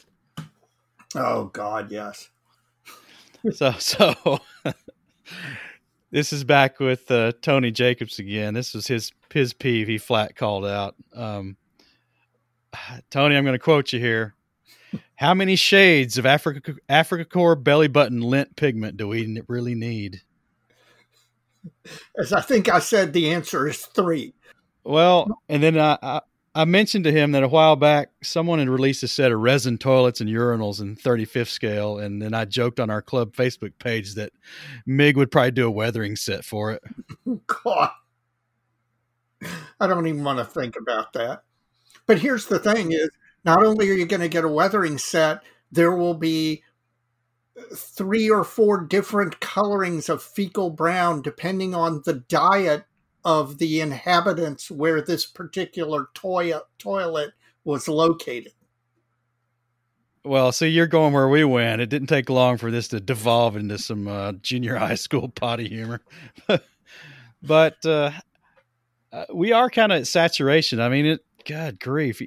Oh God, yes. so, so this is back with uh, Tony Jacobs again. This was his his peeve. He flat called out. Um, Tony, I'm going to quote you here. How many shades of Africa Africa Korps belly button lint pigment do we really need? As I think I said, the answer is three. Well, and then I, I, I mentioned to him that a while back someone had released a set of resin toilets and urinals in 35th scale, and then I joked on our club Facebook page that Mig would probably do a weathering set for it. God, I don't even want to think about that. But here's the thing: is not only are you going to get a weathering set, there will be three or four different colorings of fecal brown depending on the diet of the inhabitants where this particular toilet toilet was located. Well, so you're going where we went. It didn't take long for this to devolve into some uh, junior high school potty humor. but uh, uh, we are kind of at saturation. I mean, it. God grief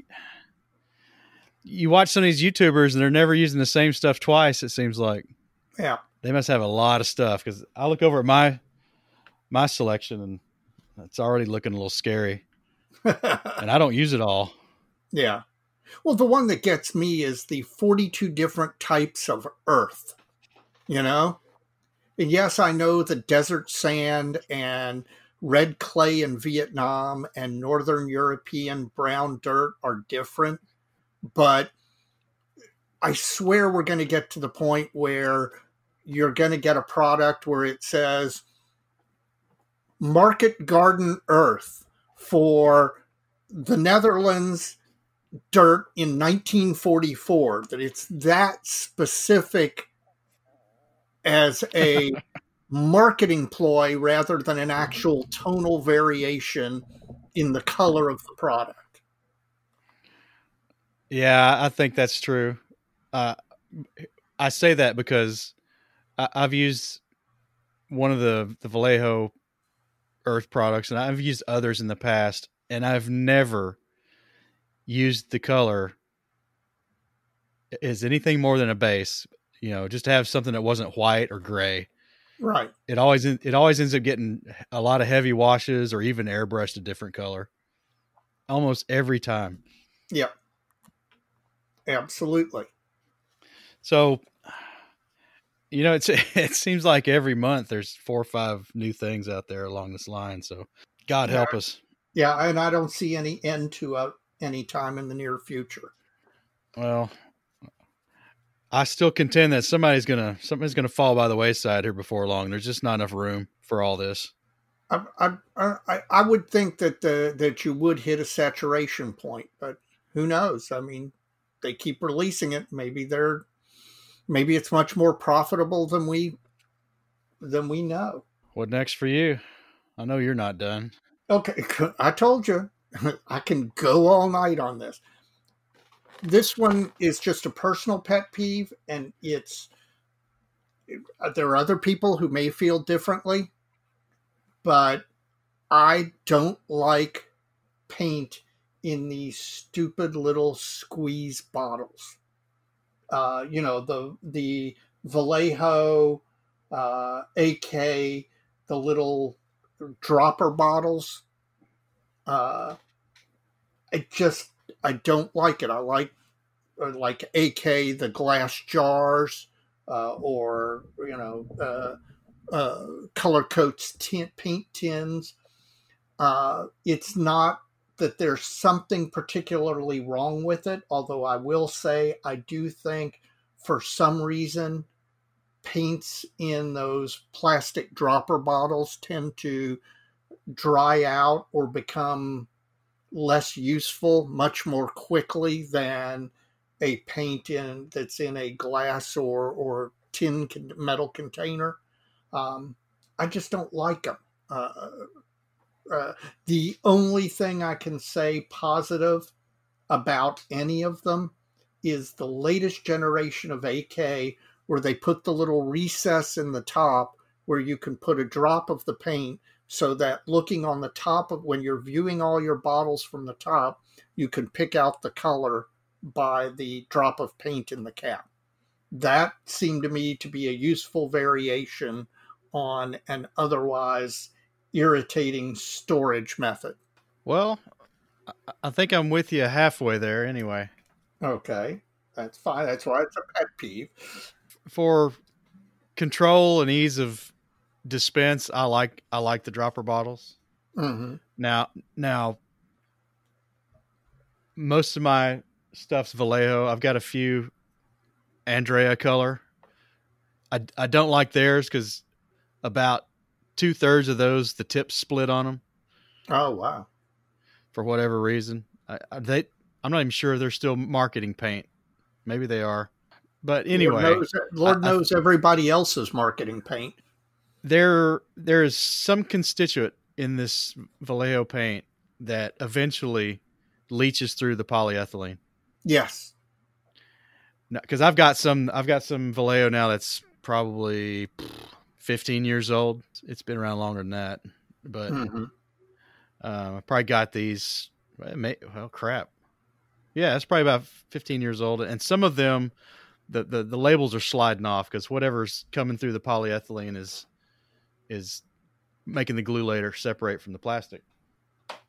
you watch some of these YouTubers and they're never using the same stuff twice. It seems like, yeah, they must have a lot of stuff. Because I look over at my my selection and it's already looking a little scary, and I don't use it all. Yeah, well, the one that gets me is the forty-two different types of earth. You know, and yes, I know the desert sand and red clay in Vietnam and northern European brown dirt are different but I swear we're going to get to the point where you're going to get a product where it says market garden earth for the Netherlands dirt in 1944 that it's that specific as a marketing ploy rather than an actual tonal variation in the color of the product. Yeah, I think that's true. Uh, I say that because I, have used one of the the Vallejo Earth products, and I've used others in the past, and I've never used the color as anything more than a base. You know, just to have something that wasn't white or gray. Right. It always it always ends up getting a lot of heavy washes or even airbrushed a different color. Almost every time. Yep. Absolutely. So, you know, it's it seems like every month there's four or five new things out there along this line. So, God help yeah. us. Yeah, and I don't see any end to any time in the near future. Well, I still contend that somebody's gonna somebody's gonna fall by the wayside here before long. There's just not enough room for all this. I I I, I would think that the that you would hit a saturation point, but who knows? I mean, they keep releasing it. Maybe they're maybe it's much more profitable than we than we know. What next for you? I know you're not done. Okay, I told you I can go all night on this this one is just a personal pet peeve, and it's there are other people who may feel differently, but I don't like paint in these stupid little squeeze bottles. Uh, you know the the Vallejo uh, AK, the little dropper bottles. Uh, it just I don't like it. I like uh, like AK the glass jars uh, or you know uh, uh, color coats tint, paint tins. Uh, it's not that there's something particularly wrong with it, although I will say I do think for some reason paints in those plastic dropper bottles tend to dry out or become less useful much more quickly than a paint in that's in a glass or or tin metal container. Um, I just don't like them. Uh, uh, the only thing I can say positive about any of them is the latest generation of AK, where they put the little recess in the top where you can put a drop of the paint so that looking on the top of when you're viewing all your bottles from the top, you can pick out the color by the drop of paint in the cap. That seemed to me to be a useful variation on an otherwise irritating storage method. Well, I think I'm with you halfway there anyway. Okay. That's fine. That's why it's a pet peeve. For control and ease of dispense, I like I like the dropper bottles. Mm-hmm. Now, now, most of my stuff's Vallejo. I've got a few Andrea color. I I don't like theirs because about two thirds of those the tips split on them. Oh wow! For whatever reason, I, I, they I'm not even sure they're still marketing paint. Maybe they are, but anyway, Lord knows, Lord knows everybody else's marketing paint there there is some constituent in this Vallejo paint that eventually leaches through the polyethylene. Yes. Because I've got some, I've got some Vallejo now that's probably 15 years old. It's been around longer than that, but mm-hmm. uh, I probably got these. Well, crap. Yeah, it's probably about 15 years old, and some of them, the the, the labels are sliding off because whatever's coming through the polyethylene is is making the glue later separate from the plastic.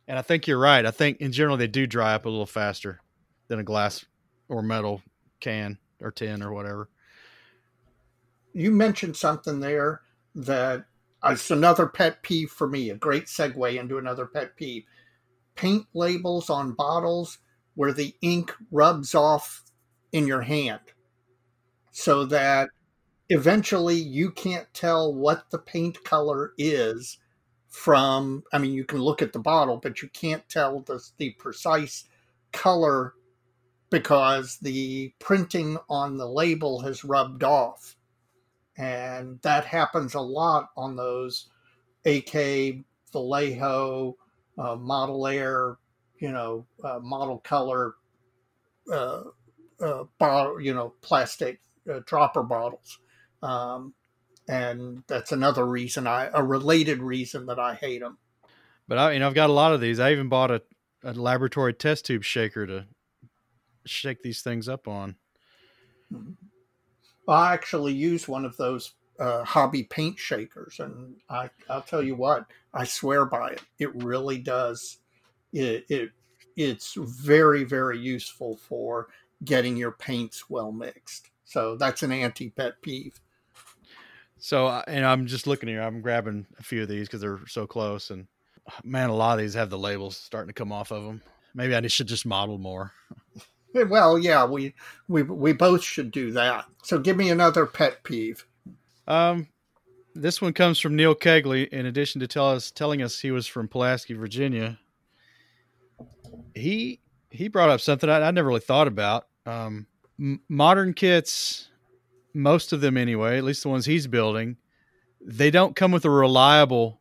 And I think you're right. I think in general they do dry up a little faster than a glass or metal can or tin or whatever. You mentioned something there that uh, it's another pet peeve for me, a great segue into another pet peeve. Paint labels on bottles where the ink rubs off in your hand so that eventually you can't tell what the paint color is from i mean you can look at the bottle but you can't tell the, the precise color because the printing on the label has rubbed off and that happens a lot on those AK Vallejo uh, Model Air, you know, uh, Model Color, uh, uh, bottle, you know, plastic uh, dropper bottles. Um, and that's another reason I, a related reason that I hate them. But I, you know, I've got a lot of these. I even bought a, a laboratory test tube shaker to shake these things up on. I actually use one of those uh, hobby paint shakers, and I, I'll tell you what, I swear by it. It really does. It, it it's very very useful for getting your paints well mixed. So that's an anti pet peeve. So, and I'm just looking here. I'm grabbing a few of these because they're so close, and man, a lot of these have the labels starting to come off of them. Maybe I should just model more. Well, yeah, we we we both should do that. So, give me another pet peeve. Um, this one comes from Neil Kegley. In addition to tell us telling us he was from Pulaski, Virginia, he he brought up something I, I never really thought about. Um, m- modern kits, most of them anyway, at least the ones he's building, they don't come with a reliable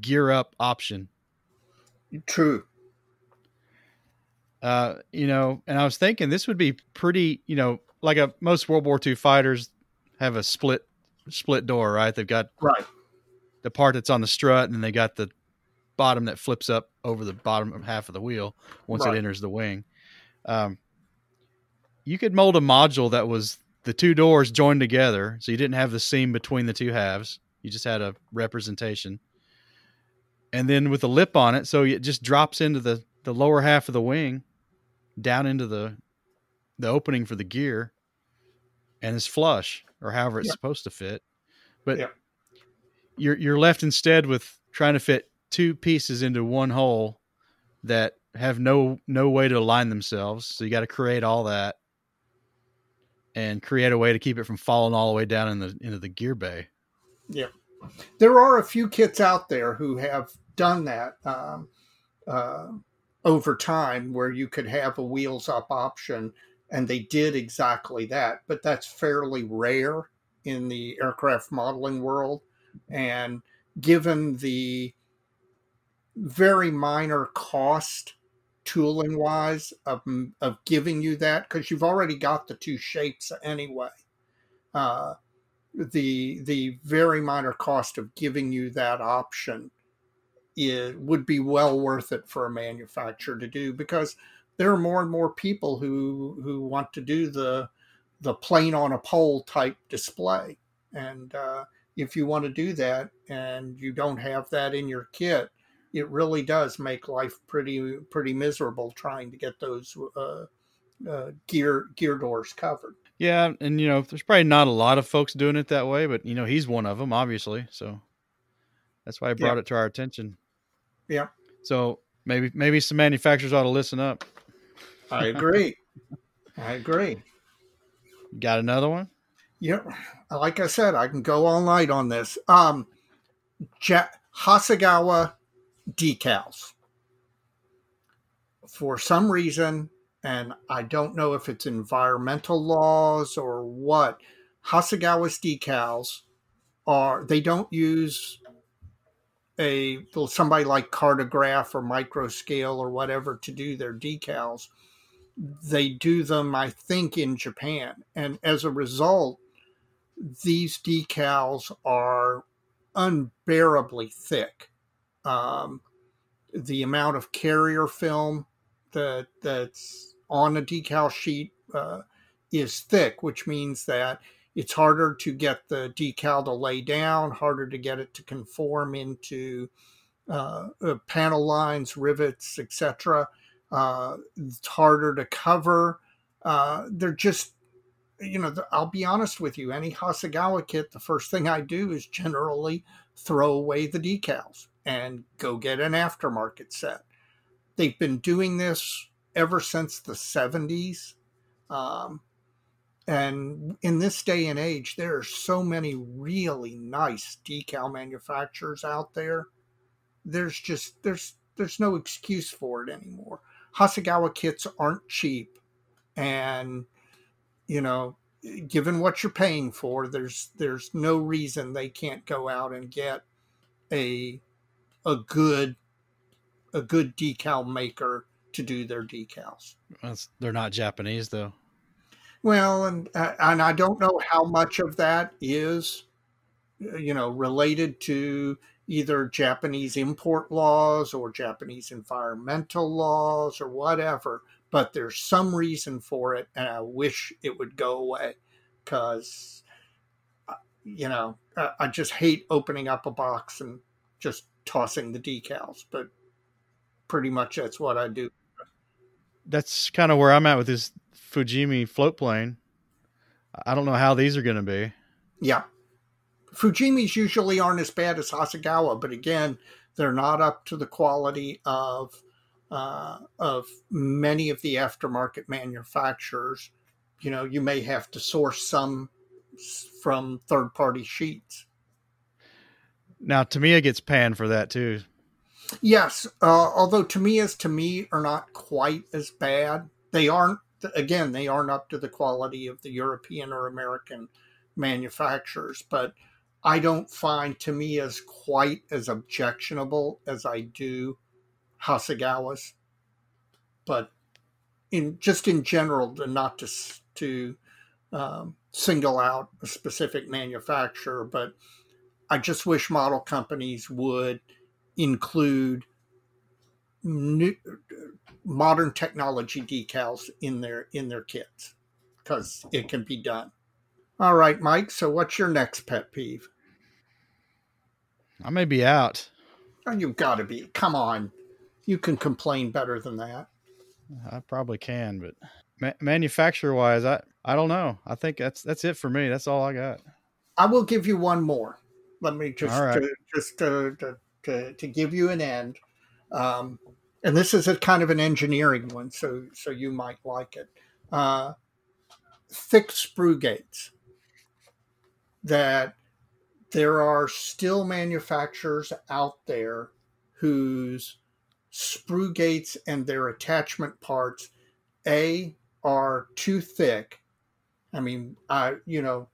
gear up option. True. Uh, you know, and I was thinking this would be pretty, you know, like a most World War II fighters have a split split door, right? They've got right the part that's on the strut, and then they got the bottom that flips up over the bottom half of the wheel once right. it enters the wing. Um, you could mold a module that was the two doors joined together, so you didn't have the seam between the two halves. You just had a representation, and then with a lip on it, so it just drops into the the lower half of the wing, down into the the opening for the gear, and it's flush or however it's yeah. supposed to fit. But yeah. you're you're left instead with trying to fit two pieces into one hole that have no no way to align themselves. So you got to create all that and create a way to keep it from falling all the way down in the into the gear bay. Yeah, there are a few kits out there who have done that um, uh, over time, where you could have a wheels up option, and they did exactly that. But that's fairly rare in the aircraft modeling world, and given the very minor cost tooling wise of, of giving you that because you've already got the two shapes anyway. Uh, the the very minor cost of giving you that option it would be well worth it for a manufacturer to do because there are more and more people who who want to do the the plane on a pole type display and uh, if you want to do that and you don't have that in your kit it really does make life pretty pretty miserable trying to get those uh, uh, gear gear doors covered. Yeah, and you know, there's probably not a lot of folks doing it that way, but you know, he's one of them, obviously. So that's why I brought yeah. it to our attention. Yeah. So maybe maybe some manufacturers ought to listen up. I agree. I agree. Got another one? Yeah. Like I said, I can go all night on this. Um, ja- Hasegawa decals. For some reason, and I don't know if it's environmental laws or what, Hasegawa's decals are they don't use a somebody like Cartograf or Microscale or whatever to do their decals. They do them, I think, in Japan, and as a result, these decals are unbearably thick um, the amount of carrier film that that's on a decal sheet uh, is thick, which means that it's harder to get the decal to lay down, harder to get it to conform into uh, uh panel lines, rivets, etc. Uh, it's harder to cover. Uh, they're just, you know, I'll be honest with you. Any Hasegawa kit, the first thing I do is generally throw away the decals and go get an aftermarket set. They've been doing this ever since the 70s. Um, and in this day and age, there are so many really nice decal manufacturers out there. There's just there's there's no excuse for it anymore. Hasegawa kits aren't cheap, and you know given what you're paying for, there's there's no reason they can't go out and get a a good a good decal maker to do their decals. They're not Japanese though. Well, and uh, and I don't know how much of that is, you know, related to either Japanese import laws or Japanese environmental laws or whatever. But there's some reason for it, and I wish it would go away because, uh, you know, I just hate opening up a box and just tossing the decals. But pretty much that's what I do. That's kind of where I'm at with this Fujimi float plane. I don't know how these are going to be. Yeah. Fujimis usually aren't as bad as Hasegawa, but again, they're not up to the quality of uh, of many of the aftermarket manufacturers. You know, you may have to source some from third party sheets. Now, Tamiya gets panned for that too. Yes, uh, although Tamiya's to me are not quite as bad. They aren't. Again, they aren't up to the quality of the European or American manufacturers, but I don't find Tamiya's quite as objectionable as I do Hasegawa's. But in just in general, not to to um, single out a specific manufacturer, but I just wish model companies would include new, modern technology decals in their in their kits because it can be done. All right, Mike. So, what's your next pet peeve? I may be out. Oh, you've got to be. Come on, you can complain better than that. I probably can, but ma- manufacturer wise, I I don't know. I think that's that's it for me. That's all I got. I will give you one more. Let me just right. to, just to, to, to, to give you an end. Um, and this is a kind of an engineering one, so so you might like it. Uh, thick sprue gates that there are still manufacturers out there whose sprue gates and their attachment parts a are too thick i mean i you know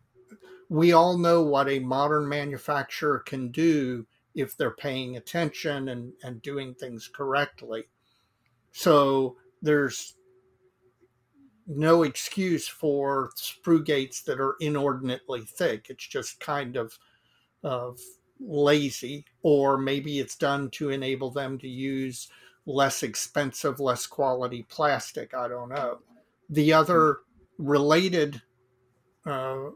we all know what a modern manufacturer can do if they're paying attention and, and doing things correctly so there's no excuse for sprue gates that are inordinately thick it's just kind of of lazy, or maybe it's done to enable them to use less expensive, less quality plastic. I don't know. The other related uh,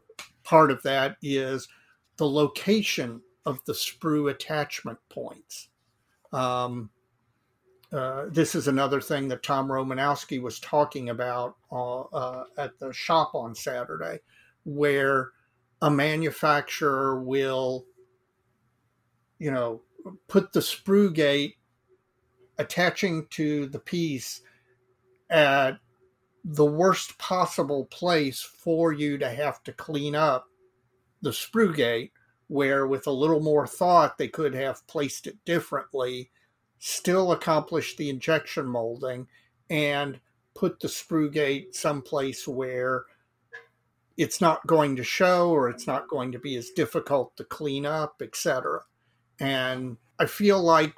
part of that is the location of the sprue attachment points. Um, uh, this is another thing that Tom Romanowski was talking about uh, uh, at the shop on Saturday, where a manufacturer will, you know, put the sprue gate attaching to the piece at the worst possible place for you to have to clean up the sprue gate, where with a little more thought, they could have placed it differently, still accomplish the injection molding, and put the sprue gate someplace where it's not going to show or it's not going to be as difficult to clean up, etc. And I feel like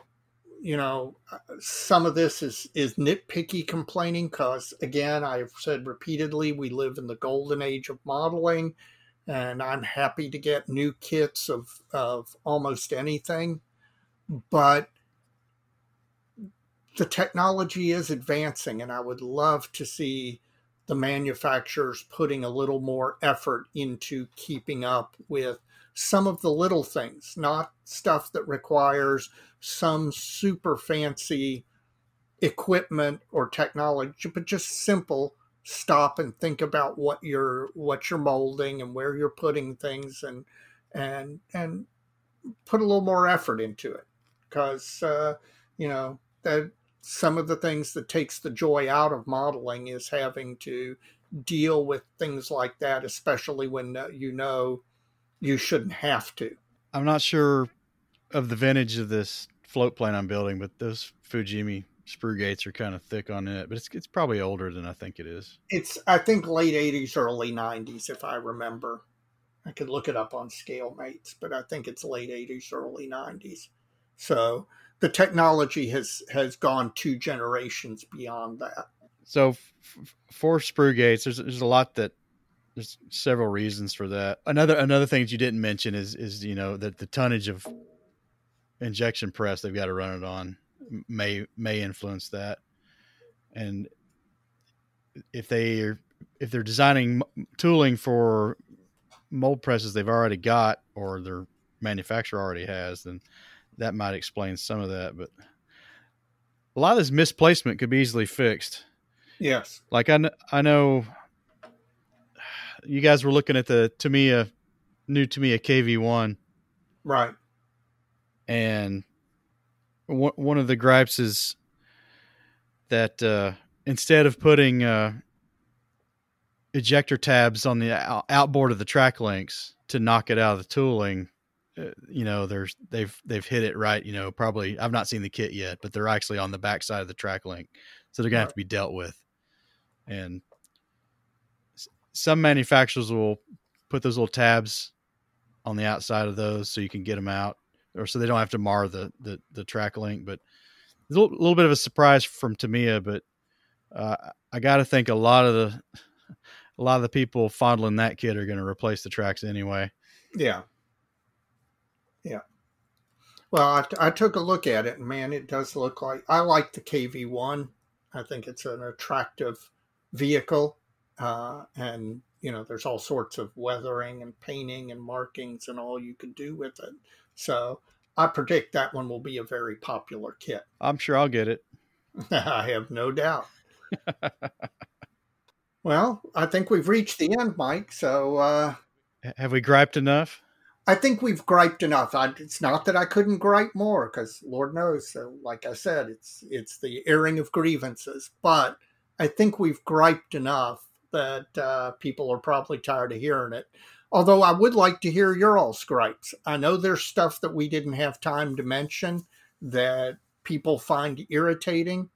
you know uh, some of this is is nitpicky complaining because again I've said repeatedly we live in the golden age of modeling and I'm happy to get new kits of of almost anything but the technology is advancing and I would love to see the manufacturers putting a little more effort into keeping up with some of the little things, not stuff that requires some super fancy equipment or technology, but just simple stop and think about what you're what you're molding and where you're putting things and and and put a little more effort into it. Because uh, you know that some of the things that takes the joy out of modeling is having to deal with things like that, especially when uh, you know you shouldn't have to. I'm not sure of the vintage of this float plane I'm building, but those Fujimi sprue gates are kind of thick on it, but it's it's probably older than I think it is. It's I think late '80s, early '90s, if I remember. I could look it up on Scalemates, but I think it's late '80s, early '90s. So the technology has has gone two generations beyond that. So f- for sprue gates, there's there's a lot that there's several reasons for that. Another another thing that you didn't mention is is you know that the tonnage of injection press they've got to run it on may may influence that, and if they are if they're designing tooling for mold presses they've already got or their manufacturer already has, then that might explain some of that. But a lot of this misplacement could be easily fixed. Yes, like I I know you guys were looking at the Tamiya new Tamiya KV1, right? And one of the gripes is that uh, instead of putting uh, ejector tabs on the outboard of the track links to knock it out of the tooling, uh, you know, there's they've they've hit it right. You know, probably I've not seen the kit yet, but they're actually on the backside of the track link, so they're gonna have to be dealt with. And some manufacturers will put those little tabs on the outside of those so you can get them out, or so they don't have to mar the the, the track link. But a little, little bit of a surprise from Tamiya, but uh, I got to think a lot of the a lot of the people fondling that kit are going to replace the tracks anyway. Yeah, yeah. Well, I, I took a look at it, and man, it does look like I like the KV one. I think it's an attractive vehicle uh, and you know there's all sorts of weathering and painting and markings and all you can do with it. So i predict that one will be a very popular kit. I'm sure i'll get it. I have no doubt. Well i think we've reached the end mike so uh, have we griped enough? I think we've griped enough. I, it's not that i couldn't gripe more because lord knows so like i said it's it's the airing of grievances. But i think we've griped enough that uh, people are probably tired of hearing it. Although I would like to hear your all gripes. I know there's stuff that we didn't have time to mention that people find irritating.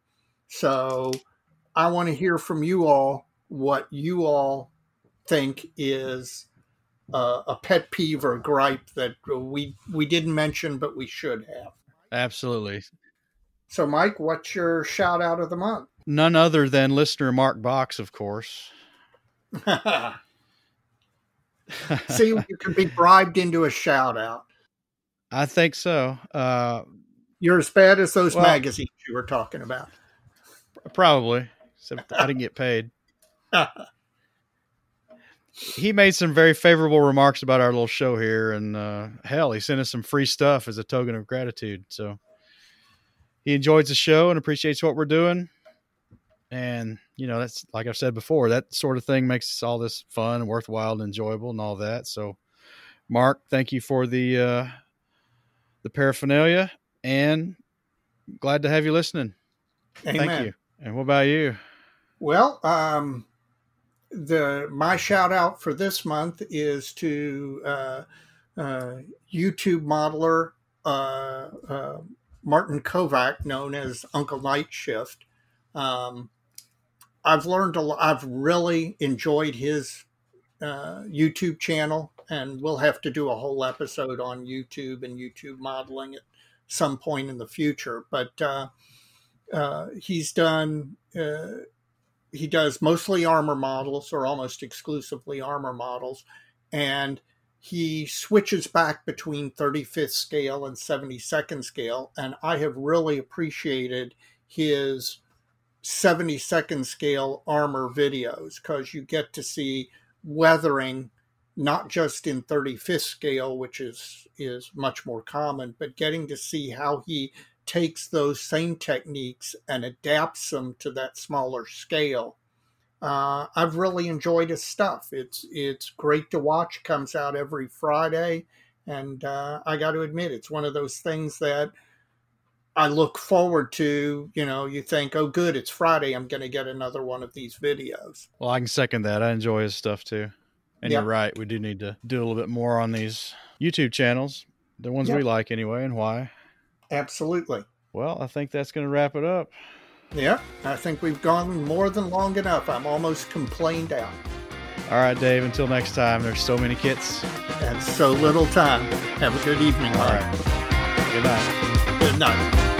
So I want to hear from you all what you all think is uh, a pet peeve or gripe that we we didn't mention but we should have. Absolutely. So, Mike, what's your shout out of the month? None other than listener Mark Box, of course. See, you can be bribed into a shout out. I think so. Uh, You're as bad as those well, magazines you were talking about. Probably, except I didn't get paid. he made some very favorable remarks about our little show here, and uh, hell, he sent us some free stuff as a token of gratitude. So he enjoys the show and appreciates what we're doing. And you know, that's like I've said before, that sort of thing makes all this fun and worthwhile and enjoyable and all that. So, Mark, thank you for the uh, the paraphernalia, and glad to have you listening. Amen. Thank you. And what about you? Well, um, the my shout out for this month is to uh, uh, YouTube modeler uh, uh Martin Kovac, known as Uncle Night Shift. Um, I've learned a lot. I've really enjoyed his uh, YouTube channel, and we'll have to do a whole episode on YouTube and YouTube modeling at some point in the future. But uh, uh, he's done. Uh, he does mostly armor models, or almost exclusively armor models, and he switches back between 35th scale and 72nd scale, and I have really appreciated his 72nd scale armor videos because you get to see weathering not just in 35th scale which is is much more common but getting to see how he takes those same techniques and adapts them to that smaller scale uh, I've really enjoyed his stuff. It's it's great to watch. Comes out every Friday, and uh, I got to admit, it's one of those things that I look forward to, you know, you think, oh, good, it's Friday. I'm going to get another one of these videos. Well, I can second that. I enjoy his stuff too. And yep. you're right. We do need to do a little bit more on these YouTube channels, the ones yep. we like anyway, and why. Absolutely. Well, I think that's going to wrap it up. Yeah, I think we've gone more than long enough. I'm almost complained out. All right, Dave. Until next time, there's so many kits and so little time. Have a good evening. All right. Good night. Good night.